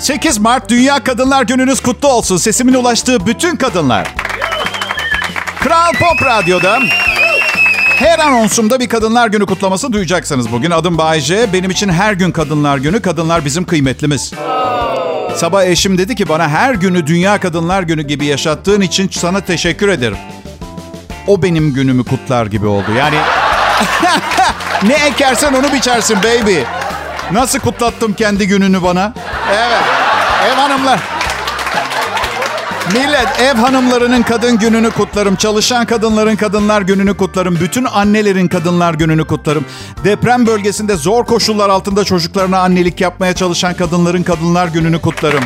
8 Mart Dünya Kadınlar Gününüz kutlu olsun. Sesimin ulaştığı bütün kadınlar. Kral Pop Radyo'da her anonsumda bir Kadınlar Günü kutlaması duyacaksınız bugün. Adım Bayce. Benim için her gün Kadınlar Günü. Kadınlar bizim kıymetlimiz. Sabah eşim dedi ki bana her günü Dünya Kadınlar Günü gibi yaşattığın için sana teşekkür ederim. O benim günümü kutlar gibi oldu. Yani ne ekersen onu biçersin baby. Nasıl kutlattım kendi gününü bana? Evet. Ev hanımlar. Millet ev hanımlarının kadın gününü kutlarım. Çalışan kadınların kadınlar gününü kutlarım. Bütün annelerin kadınlar gününü kutlarım. Deprem bölgesinde zor koşullar altında çocuklarına annelik yapmaya çalışan kadınların kadınlar gününü kutlarım.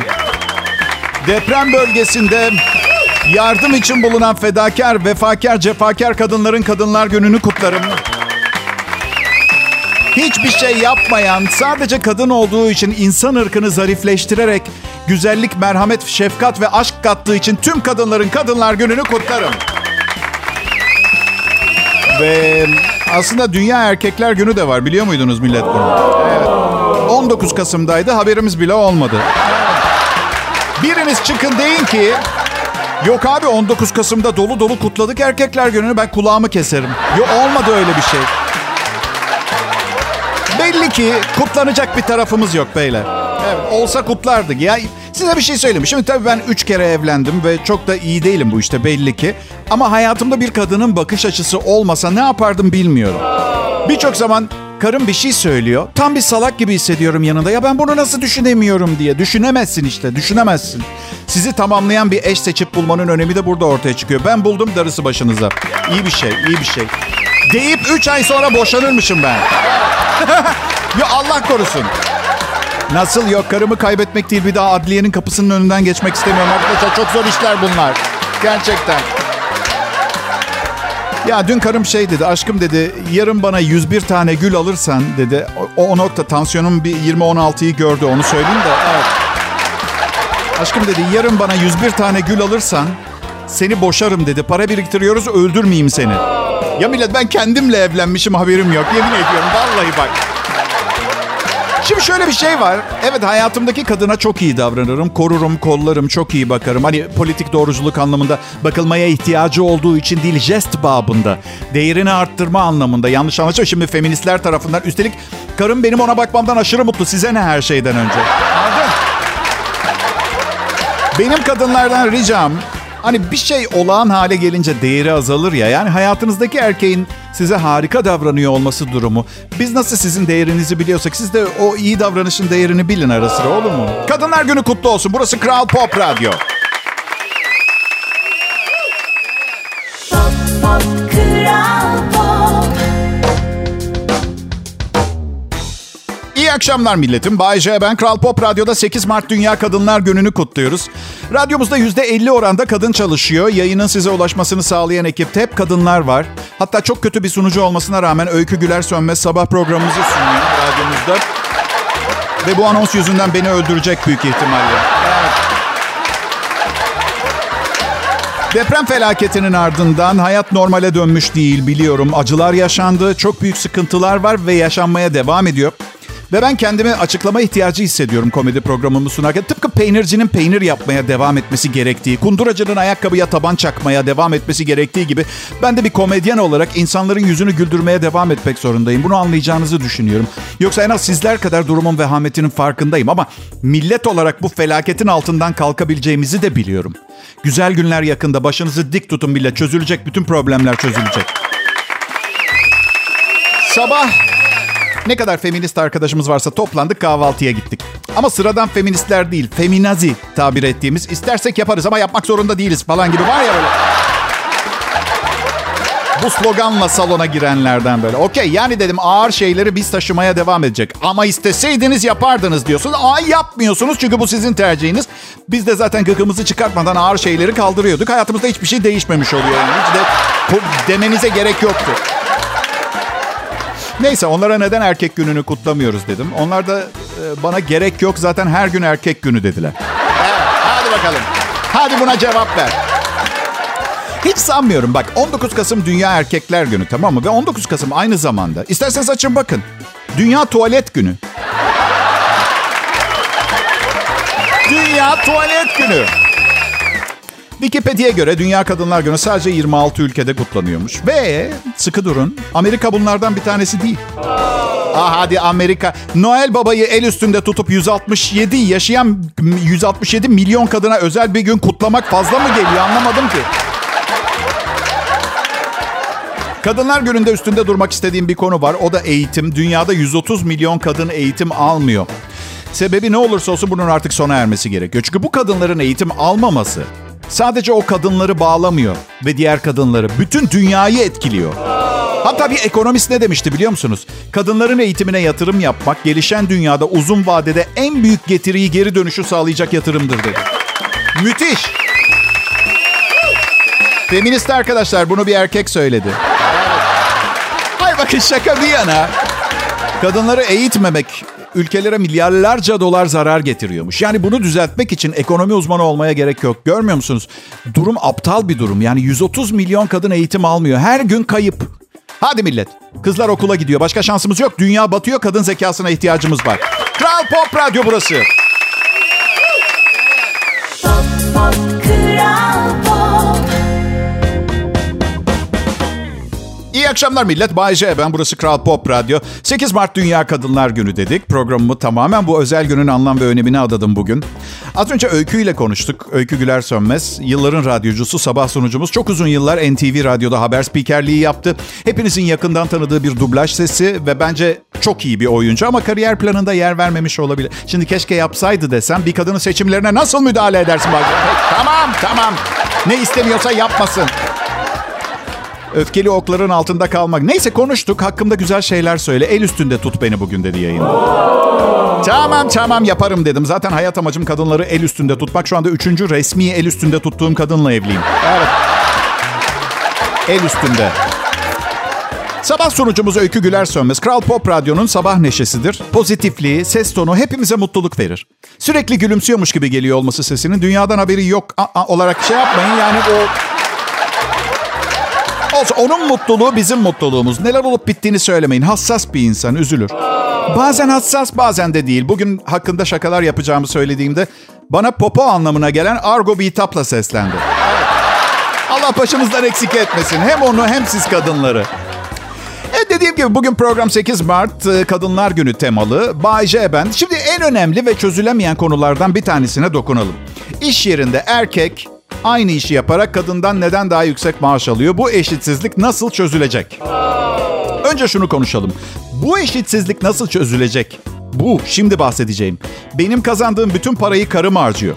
Deprem bölgesinde yardım için bulunan fedakar, vefakar, cefakar kadınların kadınlar gününü kutlarım. Hiçbir şey yapmayan, sadece kadın olduğu için insan ırkını zarifleştirerek güzellik, merhamet, şefkat ve aşk kattığı için tüm kadınların Kadınlar Günü'nü kutlarım. Ve aslında Dünya Erkekler Günü de var. Biliyor muydunuz millet bunu? Evet. 19 Kasım'daydı. Haberimiz bile olmadı. Biriniz çıkın deyin ki Yok abi 19 Kasım'da dolu dolu kutladık Erkekler Günü'nü ben kulağımı keserim. Yok olmadı öyle bir şey. Belli ki kutlanacak bir tarafımız yok beyler. Evet, olsa kutlardık. Ya size bir şey söyleyeyim. Şimdi tabii ben üç kere evlendim ve çok da iyi değilim bu işte belli ki. Ama hayatımda bir kadının bakış açısı olmasa ne yapardım bilmiyorum. Birçok zaman karım bir şey söylüyor. Tam bir salak gibi hissediyorum yanında. Ya ben bunu nasıl düşünemiyorum diye. Düşünemezsin işte, düşünemezsin. Sizi tamamlayan bir eş seçip bulmanın önemi de burada ortaya çıkıyor. Ben buldum darısı başınıza. İyi bir şey, iyi bir şey. Deyip 3 ay sonra boşanırmışım ben. ya Allah korusun. Nasıl yok karımı kaybetmek değil bir daha adliyenin kapısının önünden geçmek istemiyorum arkadaşlar. Çok zor işler bunlar. Gerçekten. Ya dün karım şey dedi aşkım dedi yarın bana 101 tane gül alırsan dedi. O, o nokta tansiyonum bir 20-16'yı gördü onu söyleyeyim de. Evet. Aşkım dedi yarın bana 101 tane gül alırsan seni boşarım dedi. Para biriktiriyoruz öldürmeyeyim seni. Ya millet ben kendimle evlenmişim haberim yok. Yemin ediyorum vallahi bak. Şimdi şöyle bir şey var. Evet hayatımdaki kadına çok iyi davranırım. Korurum, kollarım, çok iyi bakarım. Hani politik doğruculuk anlamında bakılmaya ihtiyacı olduğu için değil, jest babında. Değerini arttırma anlamında. Yanlış anlaşılma. Şimdi feministler tarafından. Üstelik karım benim ona bakmamdan aşırı mutlu. Size ne her şeyden önce? Benim kadınlardan ricam Hani bir şey olağan hale gelince değeri azalır ya. Yani hayatınızdaki erkeğin size harika davranıyor olması durumu. Biz nasıl sizin değerinizi biliyorsak siz de o iyi davranışın değerini bilin ara sıra olur mu? Kadınlar günü kutlu olsun. Burası Kral Pop Radyo. İyi akşamlar milletim. Bay J. Ben Kral Pop Radyo'da 8 Mart Dünya Kadınlar Günü'nü kutluyoruz. Radyomuzda %50 oranda kadın çalışıyor. Yayının size ulaşmasını sağlayan ekipte hep kadınlar var. Hatta çok kötü bir sunucu olmasına rağmen Öykü Güler Sönmez sabah programımızı sunuyor radyomuzda. Ve bu anons yüzünden beni öldürecek büyük ihtimalle. Deprem felaketinin ardından hayat normale dönmüş değil biliyorum. Acılar yaşandı, çok büyük sıkıntılar var ve yaşanmaya devam ediyor. Ve ben kendimi açıklama ihtiyacı hissediyorum komedi programımı sunarken. Tıpkı peynircinin peynir yapmaya devam etmesi gerektiği, kunduracının ayakkabıya taban çakmaya devam etmesi gerektiği gibi ben de bir komedyen olarak insanların yüzünü güldürmeye devam etmek zorundayım. Bunu anlayacağınızı düşünüyorum. Yoksa en az sizler kadar durumun vehametinin farkındayım ama millet olarak bu felaketin altından kalkabileceğimizi de biliyorum. Güzel günler yakında. Başınızı dik tutun bile. Çözülecek. Bütün problemler çözülecek. Sabah ne kadar feminist arkadaşımız varsa toplandık kahvaltıya gittik. Ama sıradan feministler değil, feminazi tabir ettiğimiz istersek yaparız ama yapmak zorunda değiliz falan gibi var ya böyle. Bu sloganla salona girenlerden böyle. Okey yani dedim ağır şeyleri biz taşımaya devam edecek. Ama isteseydiniz yapardınız diyorsunuz. Aa yapmıyorsunuz çünkü bu sizin tercihiniz. Biz de zaten gıkımızı çıkartmadan ağır şeyleri kaldırıyorduk. Hayatımızda hiçbir şey değişmemiş oluyor. Yani. Hiç de demenize gerek yoktu. Neyse onlara neden erkek gününü kutlamıyoruz dedim. Onlar da e, bana gerek yok zaten her gün erkek günü dediler. Evet, hadi bakalım. Hadi buna cevap ver. Hiç sanmıyorum. Bak 19 Kasım Dünya Erkekler Günü tamam mı? Ve 19 Kasım aynı zamanda. İsterseniz açın bakın. Dünya Tuvalet Günü. Dünya Tuvalet Günü. Wikipedia'ya göre Dünya Kadınlar Günü sadece 26 ülkede kutlanıyormuş. Ve sıkı durun Amerika bunlardan bir tanesi değil. Ah hadi Amerika. Noel Baba'yı el üstünde tutup 167 yaşayan 167 milyon kadına özel bir gün kutlamak fazla mı geliyor anlamadım ki. Kadınlar gününde üstünde durmak istediğim bir konu var. O da eğitim. Dünyada 130 milyon kadın eğitim almıyor. Sebebi ne olursa olsun bunun artık sona ermesi gerekiyor. Çünkü bu kadınların eğitim almaması sadece o kadınları bağlamıyor ve diğer kadınları bütün dünyayı etkiliyor. Hatta bir ekonomist ne demişti biliyor musunuz? Kadınların eğitimine yatırım yapmak gelişen dünyada uzun vadede en büyük getiriyi geri dönüşü sağlayacak yatırımdır dedi. Müthiş. Feminist arkadaşlar bunu bir erkek söyledi. Hay bakın şaka bir yana. Kadınları eğitmemek ülkelere milyarlarca dolar zarar getiriyormuş. Yani bunu düzeltmek için ekonomi uzmanı olmaya gerek yok. Görmüyor musunuz? Durum aptal bir durum. Yani 130 milyon kadın eğitim almıyor. Her gün kayıp. Hadi millet. Kızlar okula gidiyor. Başka şansımız yok. Dünya batıyor. Kadın zekasına ihtiyacımız var. Kral Pop Radyo burası. Pop, pop, kral İyi akşamlar millet. Bay J. Ben burası Kral Pop Radyo. 8 Mart Dünya Kadınlar Günü dedik. Programımı tamamen bu özel günün anlam ve önemine adadım bugün. Az önce Öykü ile konuştuk. Öykü Güler Sönmez. Yılların radyocusu, sabah sunucumuz. Çok uzun yıllar NTV Radyo'da haber spikerliği yaptı. Hepinizin yakından tanıdığı bir dublaj sesi ve bence çok iyi bir oyuncu ama kariyer planında yer vermemiş olabilir. Şimdi keşke yapsaydı desem bir kadının seçimlerine nasıl müdahale edersin? Tamam, tamam. Ne istemiyorsa yapmasın. Öfkeli okların altında kalmak. Neyse konuştuk. Hakkımda güzel şeyler söyle. El üstünde tut beni bugün dedi yayında. Tamam tamam yaparım dedim. Zaten hayat amacım kadınları el üstünde tutmak. Şu anda üçüncü resmi el üstünde tuttuğum kadınla evliyim. Evet. El üstünde. Sabah sunucumuz Öykü Güler Sönmez. Kral Pop Radyo'nun sabah neşesidir. Pozitifliği, ses tonu hepimize mutluluk verir. Sürekli gülümsüyormuş gibi geliyor olması sesinin. Dünyadan haberi yok a- olarak şey yapmayın. Yani o Olsun onun mutluluğu bizim mutluluğumuz. Neler olup bittiğini söylemeyin. Hassas bir insan üzülür. Bazen hassas bazen de değil. Bugün hakkında şakalar yapacağımı söylediğimde bana popo anlamına gelen argo bir hitapla seslendi. Allah başımızdan eksik etmesin. Hem onu hem siz kadınları. Evet dediğim gibi bugün program 8 Mart e, Kadınlar Günü temalı. Bay J ben. Şimdi en önemli ve çözülemeyen konulardan bir tanesine dokunalım. İş yerinde erkek aynı işi yaparak kadından neden daha yüksek maaş alıyor? Bu eşitsizlik nasıl çözülecek? Önce şunu konuşalım. Bu eşitsizlik nasıl çözülecek? Bu, şimdi bahsedeceğim. Benim kazandığım bütün parayı karım harcıyor.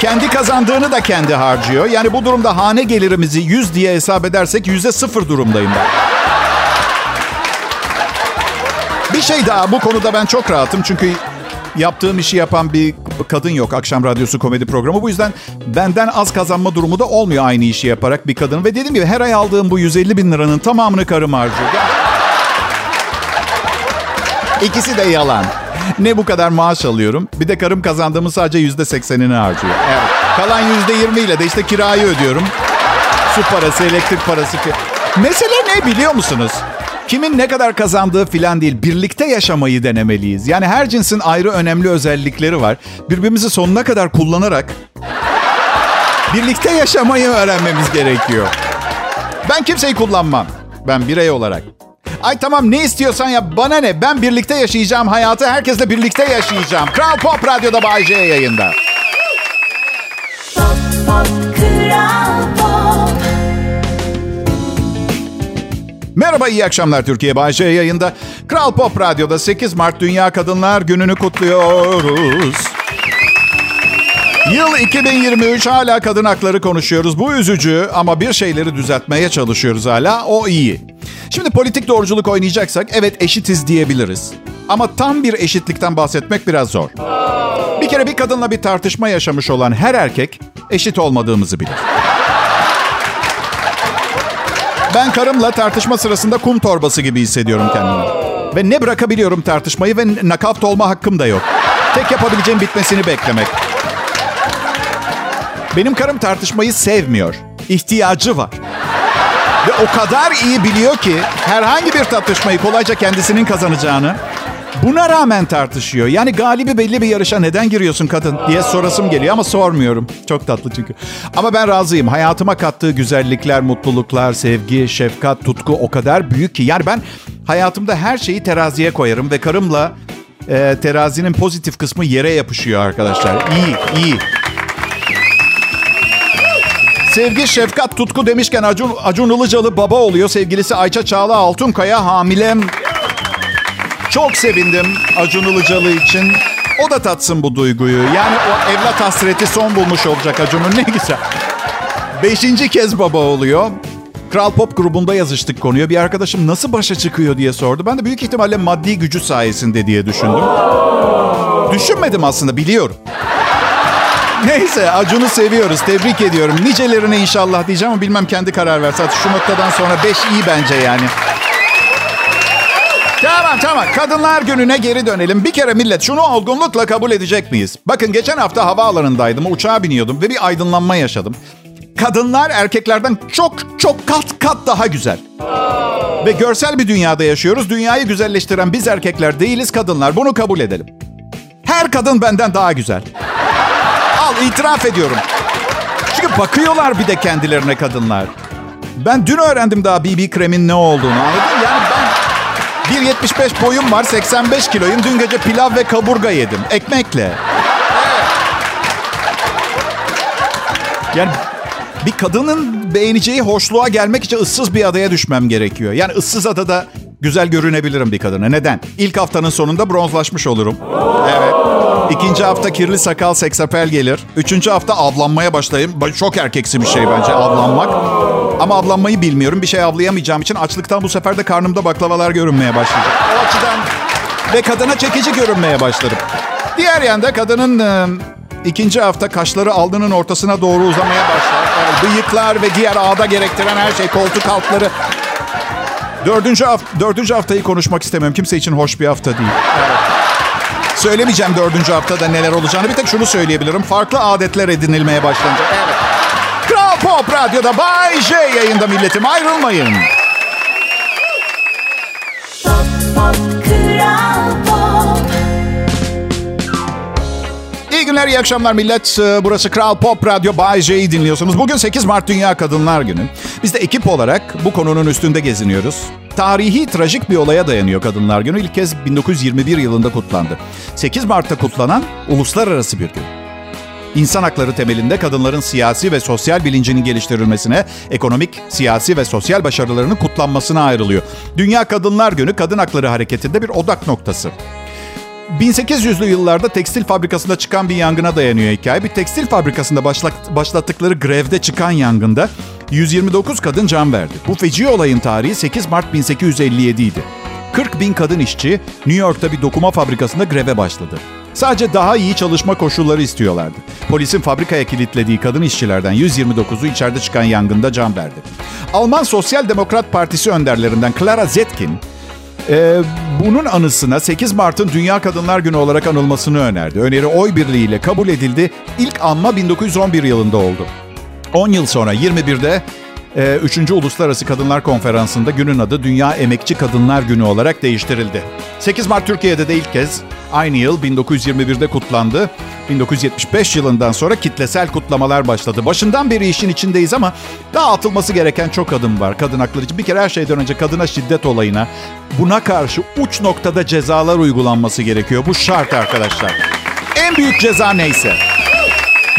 Kendi kazandığını da kendi harcıyor. Yani bu durumda hane gelirimizi 100 diye hesap edersek yüzde sıfır durumdayım ben. Bir şey daha bu konuda ben çok rahatım çünkü yaptığım işi yapan bir kadın yok. Akşam radyosu komedi programı. Bu yüzden benden az kazanma durumu da olmuyor aynı işi yaparak bir kadın. Ve dediğim gibi her ay aldığım bu 150 bin liranın tamamını karım harcıyor. İkisi de yalan. Ne bu kadar maaş alıyorum. Bir de karım kazandığımı sadece yüzde seksenini harcıyor. Evet. Kalan yüzde yirmi ile de işte kirayı ödüyorum. Su parası, elektrik parası. Mesele ne biliyor musunuz? Kimin ne kadar kazandığı filan değil. Birlikte yaşamayı denemeliyiz. Yani her cinsin ayrı önemli özellikleri var. Birbirimizi sonuna kadar kullanarak birlikte yaşamayı öğrenmemiz gerekiyor. Ben kimseyi kullanmam. Ben birey olarak. Ay tamam ne istiyorsan ya bana ne? Ben birlikte yaşayacağım hayatı herkesle birlikte yaşayacağım. Kral Pop Radyo'da Bay J yayında. Pop, pop, kral Merhaba, iyi akşamlar Türkiye. Bay J yayında. Kral Pop Radyo'da 8 Mart Dünya Kadınlar Günü'nü kutluyoruz. Yıl 2023 hala kadın hakları konuşuyoruz. Bu üzücü ama bir şeyleri düzeltmeye çalışıyoruz hala. O iyi. Şimdi politik doğruculuk oynayacaksak evet eşitiz diyebiliriz. Ama tam bir eşitlikten bahsetmek biraz zor. Bir kere bir kadınla bir tartışma yaşamış olan her erkek eşit olmadığımızı bilir. Ben karımla tartışma sırasında kum torbası gibi hissediyorum kendimi. Ve ne bırakabiliyorum tartışmayı ve nakavt olma hakkım da yok. Tek yapabileceğim bitmesini beklemek. Benim karım tartışmayı sevmiyor. İhtiyacı var. Ve o kadar iyi biliyor ki herhangi bir tartışmayı kolayca kendisinin kazanacağını Buna rağmen tartışıyor. Yani galibi belli bir yarışa neden giriyorsun kadın diye sorasım geliyor ama sormuyorum. Çok tatlı çünkü. Ama ben razıyım. Hayatıma kattığı güzellikler, mutluluklar, sevgi, şefkat, tutku o kadar büyük ki. Yani ben hayatımda her şeyi teraziye koyarım ve karımla e, terazinin pozitif kısmı yere yapışıyor arkadaşlar. İyi, iyi. Sevgi, şefkat, tutku demişken Acun, Acun Ilıcalı baba oluyor. Sevgilisi Ayça Çağla Altunkaya hamilem. Çok sevindim Acun Ilıcalı için. O da tatsın bu duyguyu. Yani o evlat hasreti son bulmuş olacak Acun'un ne güzel. Beşinci kez baba oluyor. Kral Pop grubunda yazıştık konuya. Bir arkadaşım nasıl başa çıkıyor diye sordu. Ben de büyük ihtimalle maddi gücü sayesinde diye düşündüm. Düşünmedim aslında biliyorum. Neyse Acun'u seviyoruz. Tebrik ediyorum. Nicelerine inşallah diyeceğim ama bilmem kendi karar verse. Şu noktadan sonra 5 iyi bence yani. Tamam tamam. Kadınlar gününe geri dönelim. Bir kere millet şunu olgunlukla kabul edecek miyiz? Bakın geçen hafta havaalanındaydım. Uçağa biniyordum ve bir aydınlanma yaşadım. Kadınlar erkeklerden çok çok kat kat daha güzel. Ve görsel bir dünyada yaşıyoruz. Dünyayı güzelleştiren biz erkekler değiliz kadınlar. Bunu kabul edelim. Her kadın benden daha güzel. Al itiraf ediyorum. Çünkü bakıyorlar bir de kendilerine kadınlar. Ben dün öğrendim daha BB kremin ne olduğunu anladın Yani 1.75 boyum var 85 kiloyum. Dün gece pilav ve kaburga yedim. Ekmekle. Yani bir kadının beğeneceği hoşluğa gelmek için ıssız bir adaya düşmem gerekiyor. Yani ıssız adada güzel görünebilirim bir kadına. Neden? İlk haftanın sonunda bronzlaşmış olurum. Evet. İkinci hafta kirli sakal seksapel gelir. Üçüncü hafta avlanmaya başlayayım. Çok erkeksi bir şey bence avlanmak. Ama avlanmayı bilmiyorum. Bir şey avlayamayacağım için açlıktan bu sefer de karnımda baklavalar görünmeye başlayacak. O açıdan ve kadına çekici görünmeye başlarım. Diğer yanda kadının e, ikinci hafta kaşları alnının ortasına doğru uzamaya başlar. Yani bıyıklar ve diğer ağda gerektiren her şey, koltuk altları. Dördüncü, hafta, dördüncü haftayı konuşmak istemiyorum. Kimse için hoş bir hafta değil. Söylemeyeceğim dördüncü haftada neler olacağını. Bir tek şunu söyleyebilirim. Farklı adetler edinilmeye başlanacak. Evet. Pop Radyo'da Bay J yayında milletim. Ayrılmayın. Pop, pop, Kral Pop. İyi günler, iyi akşamlar millet. Ee, burası Kral Pop Radyo Bay J'yi dinliyorsunuz. Bugün 8 Mart Dünya Kadınlar Günü. Biz de ekip olarak bu konunun üstünde geziniyoruz. Tarihi trajik bir olaya dayanıyor Kadınlar Günü. İlk kez 1921 yılında kutlandı. 8 Mart'ta kutlanan uluslararası bir gün. İnsan hakları temelinde kadınların siyasi ve sosyal bilincinin geliştirilmesine, ekonomik, siyasi ve sosyal başarılarının kutlanmasına ayrılıyor. Dünya Kadınlar Günü kadın hakları hareketinde bir odak noktası. 1800'lü yıllarda tekstil fabrikasında çıkan bir yangına dayanıyor hikaye. Bir tekstil fabrikasında başlattıkları grevde çıkan yangında 129 kadın can verdi. Bu feci olayın tarihi 8 Mart 1857 idi. 40 bin kadın işçi New York'ta bir dokuma fabrikasında greve başladı. Sadece daha iyi çalışma koşulları istiyorlardı. Polisin fabrikaya kilitlediği kadın işçilerden 129'u içeride çıkan yangında can verdi. Alman Sosyal Demokrat Partisi önderlerinden Clara Zetkin, e, bunun anısına 8 Mart'ın Dünya Kadınlar Günü olarak anılmasını önerdi. Öneri oy birliğiyle kabul edildi. İlk anma 1911 yılında oldu. 10 yıl sonra 21'de e, 3. Uluslararası Kadınlar Konferansı'nda günün adı Dünya Emekçi Kadınlar Günü olarak değiştirildi. 8 Mart Türkiye'de de ilk kez aynı yıl 1921'de kutlandı. 1975 yılından sonra kitlesel kutlamalar başladı. Başından beri işin içindeyiz ama daha atılması gereken çok adım var kadın hakları için. Bir kere her şeyden önce kadına şiddet olayına buna karşı uç noktada cezalar uygulanması gerekiyor. Bu şart arkadaşlar. En büyük ceza neyse.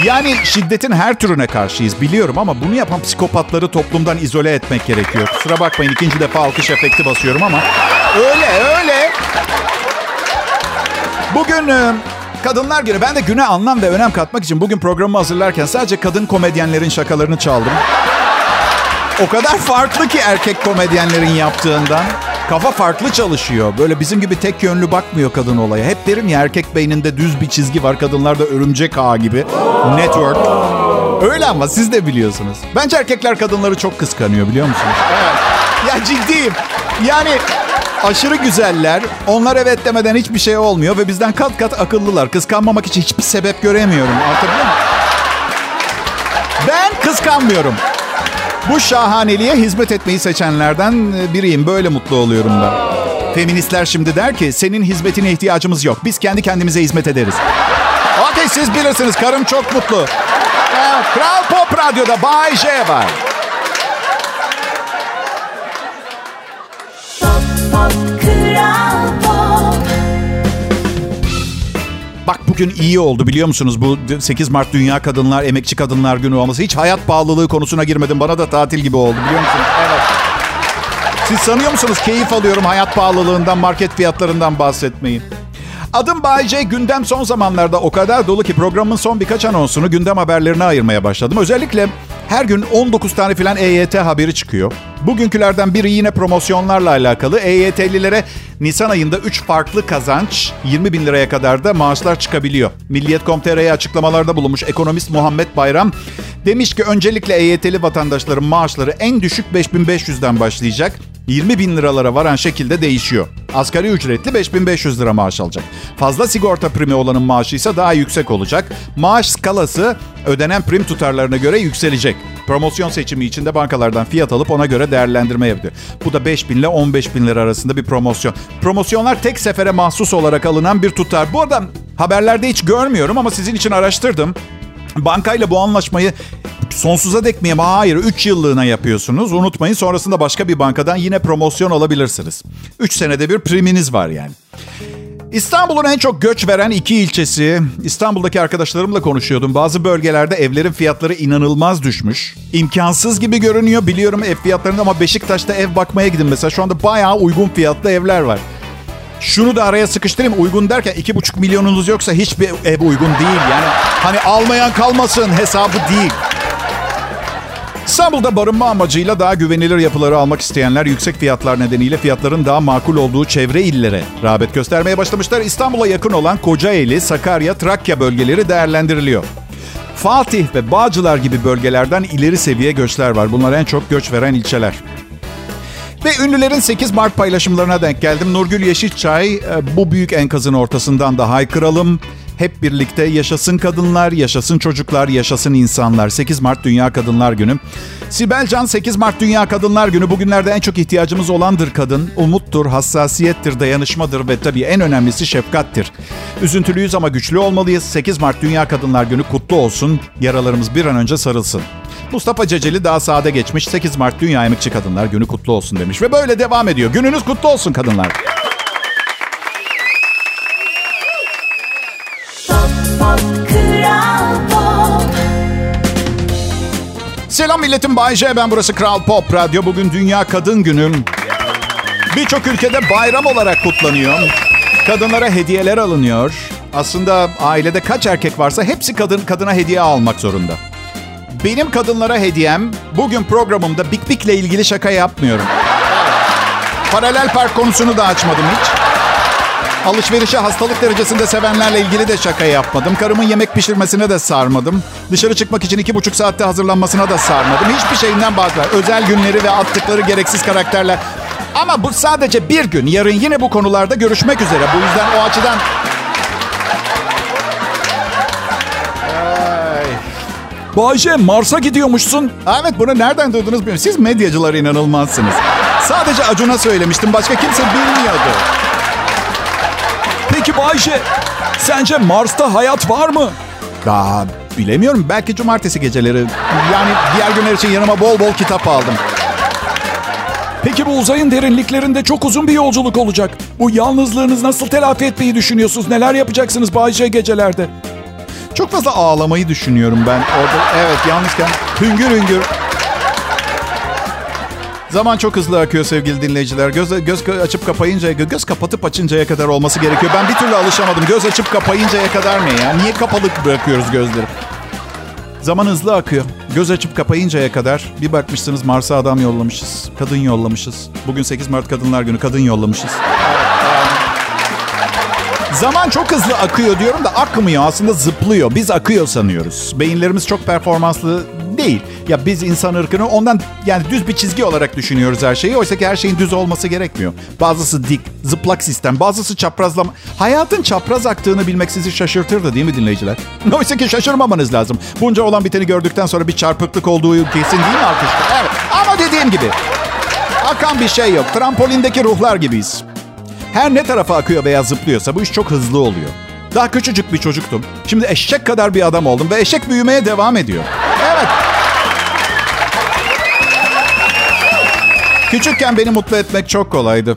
Yani şiddetin her türüne karşıyız biliyorum ama bunu yapan psikopatları toplumdan izole etmek gerekiyor. Kusura bakmayın ikinci defa alkış efekti basıyorum ama öyle öyle. Bugün e, Kadınlar Günü. Ben de güne anlam ve önem katmak için bugün programı hazırlarken sadece kadın komedyenlerin şakalarını çaldım. O kadar farklı ki erkek komedyenlerin yaptığından. Kafa farklı çalışıyor. Böyle bizim gibi tek yönlü bakmıyor kadın olaya. Hep derim ya erkek beyninde düz bir çizgi var. Kadınlarda örümcek ağı gibi. Network. Öyle ama siz de biliyorsunuz. Bence erkekler kadınları çok kıskanıyor biliyor musunuz? Evet. Ya ciddiyim. Yani aşırı güzeller. Onlar evet demeden hiçbir şey olmuyor ve bizden kat kat akıllılar. Kıskanmamak için hiçbir sebep göremiyorum. Anlatabiliyor muyum? Ben kıskanmıyorum. Bu şahaneliğe hizmet etmeyi seçenlerden biriyim. Böyle mutlu oluyorum ben. Feministler şimdi der ki senin hizmetine ihtiyacımız yok. Biz kendi kendimize hizmet ederiz. Okey siz bilirsiniz karım çok mutlu. Kral Pop Radyo'da Bay J var. Bugün iyi oldu biliyor musunuz? Bu 8 Mart Dünya Kadınlar, Emekçi Kadınlar Günü olması. Hiç hayat pahalılığı konusuna girmedim. Bana da tatil gibi oldu biliyor musunuz? Evet. Siz sanıyor musunuz keyif alıyorum hayat pahalılığından, market fiyatlarından bahsetmeyin? Adım Bayce. Gündem son zamanlarda o kadar dolu ki programın son birkaç anonsunu gündem haberlerine ayırmaya başladım. Özellikle her gün 19 tane filan EYT haberi çıkıyor. Bugünkülerden biri yine promosyonlarla alakalı. EYT'lilere Nisan ayında 3 farklı kazanç 20 bin liraya kadar da maaşlar çıkabiliyor. Milliyet.com.tr'ye açıklamalarda bulunmuş ekonomist Muhammed Bayram demiş ki öncelikle EYT'li vatandaşların maaşları en düşük 5500'den başlayacak. 20 bin liralara varan şekilde değişiyor. Asgari ücretli 5500 lira maaş alacak. Fazla sigorta primi olanın maaşı ise daha yüksek olacak. Maaş skalası ödenen prim tutarlarına göre yükselecek. Promosyon seçimi içinde bankalardan fiyat alıp ona göre değerlendirme yapıyor. Bu da 5 bin ile 15 bin lira arasında bir promosyon. Promosyonlar tek sefere mahsus olarak alınan bir tutar. Bu arada haberlerde hiç görmüyorum ama sizin için araştırdım. Bankayla bu anlaşmayı sonsuza dek mi? Hayır 3 yıllığına yapıyorsunuz. Unutmayın sonrasında başka bir bankadan yine promosyon alabilirsiniz. 3 senede bir priminiz var yani. İstanbul'un en çok göç veren iki ilçesi. İstanbul'daki arkadaşlarımla konuşuyordum. Bazı bölgelerde evlerin fiyatları inanılmaz düşmüş. İmkansız gibi görünüyor biliyorum ev fiyatlarında ama Beşiktaş'ta ev bakmaya gidin mesela. Şu anda bayağı uygun fiyatlı evler var. Şunu da araya sıkıştırayım. Uygun derken iki buçuk milyonunuz yoksa hiçbir ev uygun değil. Yani hani almayan kalmasın hesabı değil. İstanbul'da barınma amacıyla daha güvenilir yapıları almak isteyenler yüksek fiyatlar nedeniyle fiyatların daha makul olduğu çevre illere rağbet göstermeye başlamışlar. İstanbul'a yakın olan Kocaeli, Sakarya, Trakya bölgeleri değerlendiriliyor. Fatih ve Bağcılar gibi bölgelerden ileri seviye göçler var. Bunlar en çok göç veren ilçeler. Ve ünlülerin 8 Mart paylaşımlarına denk geldim. Nurgül Yeşilçay bu büyük enkazın ortasından da haykıralım. Hep birlikte yaşasın kadınlar, yaşasın çocuklar, yaşasın insanlar. 8 Mart Dünya Kadınlar Günü. Sibel Can 8 Mart Dünya Kadınlar Günü. Bugünlerde en çok ihtiyacımız olandır kadın. Umuttur, hassasiyettir, dayanışmadır ve tabii en önemlisi şefkattir. Üzüntülüyüz ama güçlü olmalıyız. 8 Mart Dünya Kadınlar Günü kutlu olsun. Yaralarımız bir an önce sarılsın. Mustafa Ceceli daha sade geçmiş. 8 Mart Dünya Emekçi Kadınlar Günü kutlu olsun demiş. Ve böyle devam ediyor. Gününüz kutlu olsun kadınlar. Selam milletim Bay J. Ben burası Kral Pop Radyo. Bugün Dünya Kadın Günü. Birçok ülkede bayram olarak kutlanıyor. Kadınlara hediyeler alınıyor. Aslında ailede kaç erkek varsa hepsi kadın kadına hediye almak zorunda. Benim kadınlara hediyem bugün programımda Big Big'le ilgili şaka yapmıyorum. Paralel park konusunu da açmadım hiç. Alışverişi hastalık derecesinde sevenlerle ilgili de şaka yapmadım. Karımın yemek pişirmesine de sarmadım. Dışarı çıkmak için iki buçuk saatte hazırlanmasına da sarmadım. Hiçbir şeyinden bahsetmedim. Özel günleri ve attıkları gereksiz karakterler. Ama bu sadece bir gün. Yarın yine bu konularda görüşmek üzere. Bu yüzden o açıdan... Bayce Mars'a gidiyormuşsun. Evet bunu nereden duydunuz bilmiyorum. Siz medyacılar inanılmazsınız. Sadece Acun'a söylemiştim. Başka kimse bilmiyordu. Peki Bayşe, sence Mars'ta hayat var mı? Daha bilemiyorum. Belki cumartesi geceleri. Yani diğer günler için yanıma bol bol kitap aldım. Peki bu uzayın derinliklerinde çok uzun bir yolculuk olacak. Bu yalnızlığınız nasıl telafi etmeyi düşünüyorsunuz? Neler yapacaksınız Bayşe gecelerde? Çok fazla ağlamayı düşünüyorum ben orada. Evet yalnızken hüngür hüngür Zaman çok hızlı akıyor sevgili dinleyiciler. Göz, göz açıp kapayıncaya, göz kapatıp açıncaya kadar olması gerekiyor. Ben bir türlü alışamadım. Göz açıp kapayıncaya kadar mı ya? Niye kapalı bırakıyoruz gözleri? Zaman hızlı akıyor. Göz açıp kapayıncaya kadar bir bakmışsınız Mars'a adam yollamışız. Kadın yollamışız. Bugün 8 Mart Kadınlar Günü kadın yollamışız. Zaman çok hızlı akıyor diyorum da akmıyor aslında zıplıyor. Biz akıyor sanıyoruz. Beyinlerimiz çok performanslı değil. Ya biz insan ırkını ondan yani düz bir çizgi olarak düşünüyoruz her şeyi. Oysa ki her şeyin düz olması gerekmiyor. Bazısı dik, zıplak sistem, bazısı çaprazlama. Hayatın çapraz aktığını bilmek sizi şaşırtırdı değil mi dinleyiciler? Oysa ki şaşırmamanız lazım. Bunca olan biteni gördükten sonra bir çarpıklık olduğu kesin değil mi arkadaşlar? Evet ama dediğim gibi akan bir şey yok. Trampolindeki ruhlar gibiyiz. Her ne tarafa akıyor veya zıplıyorsa bu iş çok hızlı oluyor. Daha küçücük bir çocuktum. Şimdi eşek kadar bir adam oldum ve eşek büyümeye devam ediyor. Evet. Küçükken beni mutlu etmek çok kolaydı.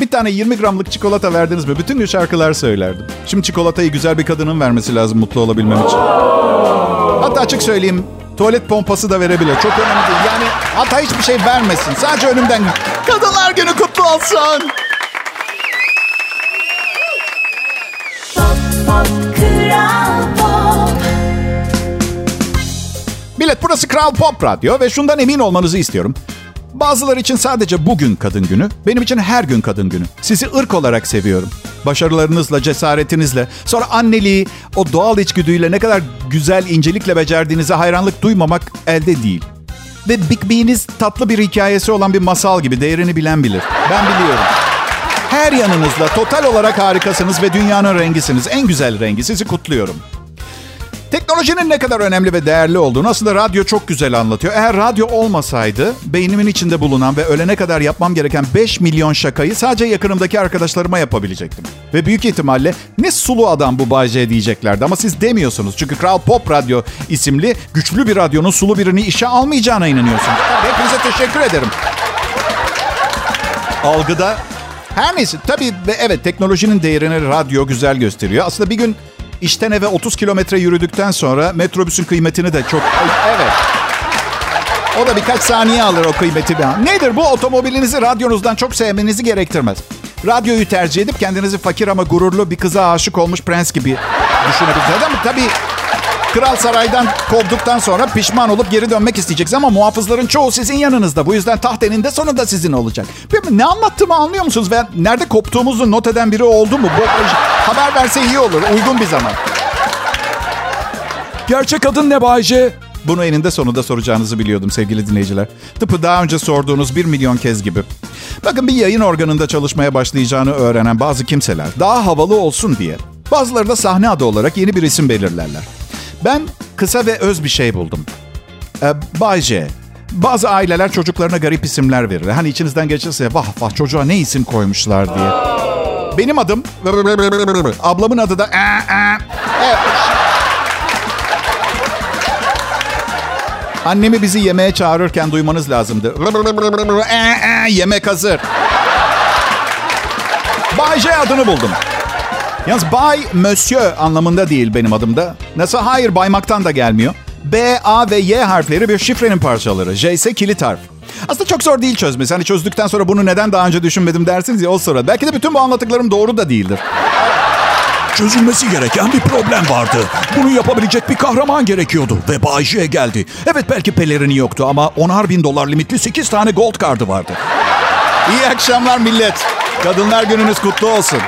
Bir tane 20 gramlık çikolata verdiniz mi bütün gün şarkılar söylerdim. Şimdi çikolatayı güzel bir kadının vermesi lazım mutlu olabilmem için. Hatta açık söyleyeyim tuvalet pompası da verebilir. Çok önemli değil. Yani hatta hiçbir şey vermesin. Sadece önümden kadınlar günü kutlu olsun. Millet burası Kral Pop Radyo ve şundan emin olmanızı istiyorum. Bazıları için sadece bugün kadın günü, benim için her gün kadın günü. Sizi ırk olarak seviyorum. Başarılarınızla, cesaretinizle, sonra anneliği, o doğal içgüdüyle ne kadar güzel incelikle becerdiğinize hayranlık duymamak elde değil. Ve Big B'niz tatlı bir hikayesi olan bir masal gibi değerini bilen bilir. Ben biliyorum. Her yanınızla total olarak harikasınız ve dünyanın rengisiniz. En güzel rengi. Sizi kutluyorum. Teknolojinin ne kadar önemli ve değerli olduğunu aslında radyo çok güzel anlatıyor. Eğer radyo olmasaydı beynimin içinde bulunan ve ölene kadar yapmam gereken 5 milyon şakayı sadece yakınımdaki arkadaşlarıma yapabilecektim. Ve büyük ihtimalle ne sulu adam bu Bay J diyeceklerdi ama siz demiyorsunuz. Çünkü Kral Pop Radyo isimli güçlü bir radyonun sulu birini işe almayacağına inanıyorsunuz. Hepinize teşekkür ederim. Algıda her neyse tabii evet teknolojinin değerini radyo güzel gösteriyor. Aslında bir gün İşten eve 30 kilometre yürüdükten sonra metrobüsün kıymetini de çok... Evet. O da birkaç saniye alır o kıymeti. Nedir bu? Otomobilinizi radyonuzdan çok sevmenizi gerektirmez. Radyoyu tercih edip kendinizi fakir ama gururlu bir kıza aşık olmuş prens gibi düşünebilirsiniz. Ama tabii Kral saraydan kovduktan sonra pişman olup geri dönmek isteyeceksiniz ama muhafızların çoğu sizin yanınızda. Bu yüzden taht eninde sonunda sizin olacak. Ne anlattığımı anlıyor musunuz? Ve nerede koptuğumuzu not eden biri oldu mu? Bu haber verse iyi olur. Uygun bir zaman. Gerçek adın ne Bayce? Bunu eninde sonunda soracağınızı biliyordum sevgili dinleyiciler. Tıpkı daha önce sorduğunuz bir milyon kez gibi. Bakın bir yayın organında çalışmaya başlayacağını öğrenen bazı kimseler daha havalı olsun diye bazıları da sahne adı olarak yeni bir isim belirlerler. Ben kısa ve öz bir şey buldum. Ee, Bay J. Bazı aileler çocuklarına garip isimler verir. Hani içinizden geçirse vah vah çocuğa ne isim koymuşlar diye. Benim adım ablamın adı da evet. Annemi bizi yemeğe çağırırken duymanız lazımdı. Yemek hazır. Bay J adını buldum. Yalnız Bay Monsieur anlamında değil benim adımda. Nasıl? Hayır baymaktan da gelmiyor. B, A ve Y harfleri bir şifrenin parçaları. J ise kilit harf. Aslında çok zor değil çözmesi. Hani çözdükten sonra bunu neden daha önce düşünmedim dersiniz ya o sırada. Belki de bütün bu anlattıklarım doğru da değildir. Çözülmesi gereken bir problem vardı. Bunu yapabilecek bir kahraman gerekiyordu. Ve Bay J geldi. Evet belki pelerini yoktu ama 10'ar bin dolar limitli 8 tane gold kartı vardı. İyi akşamlar millet. Kadınlar gününüz kutlu olsun.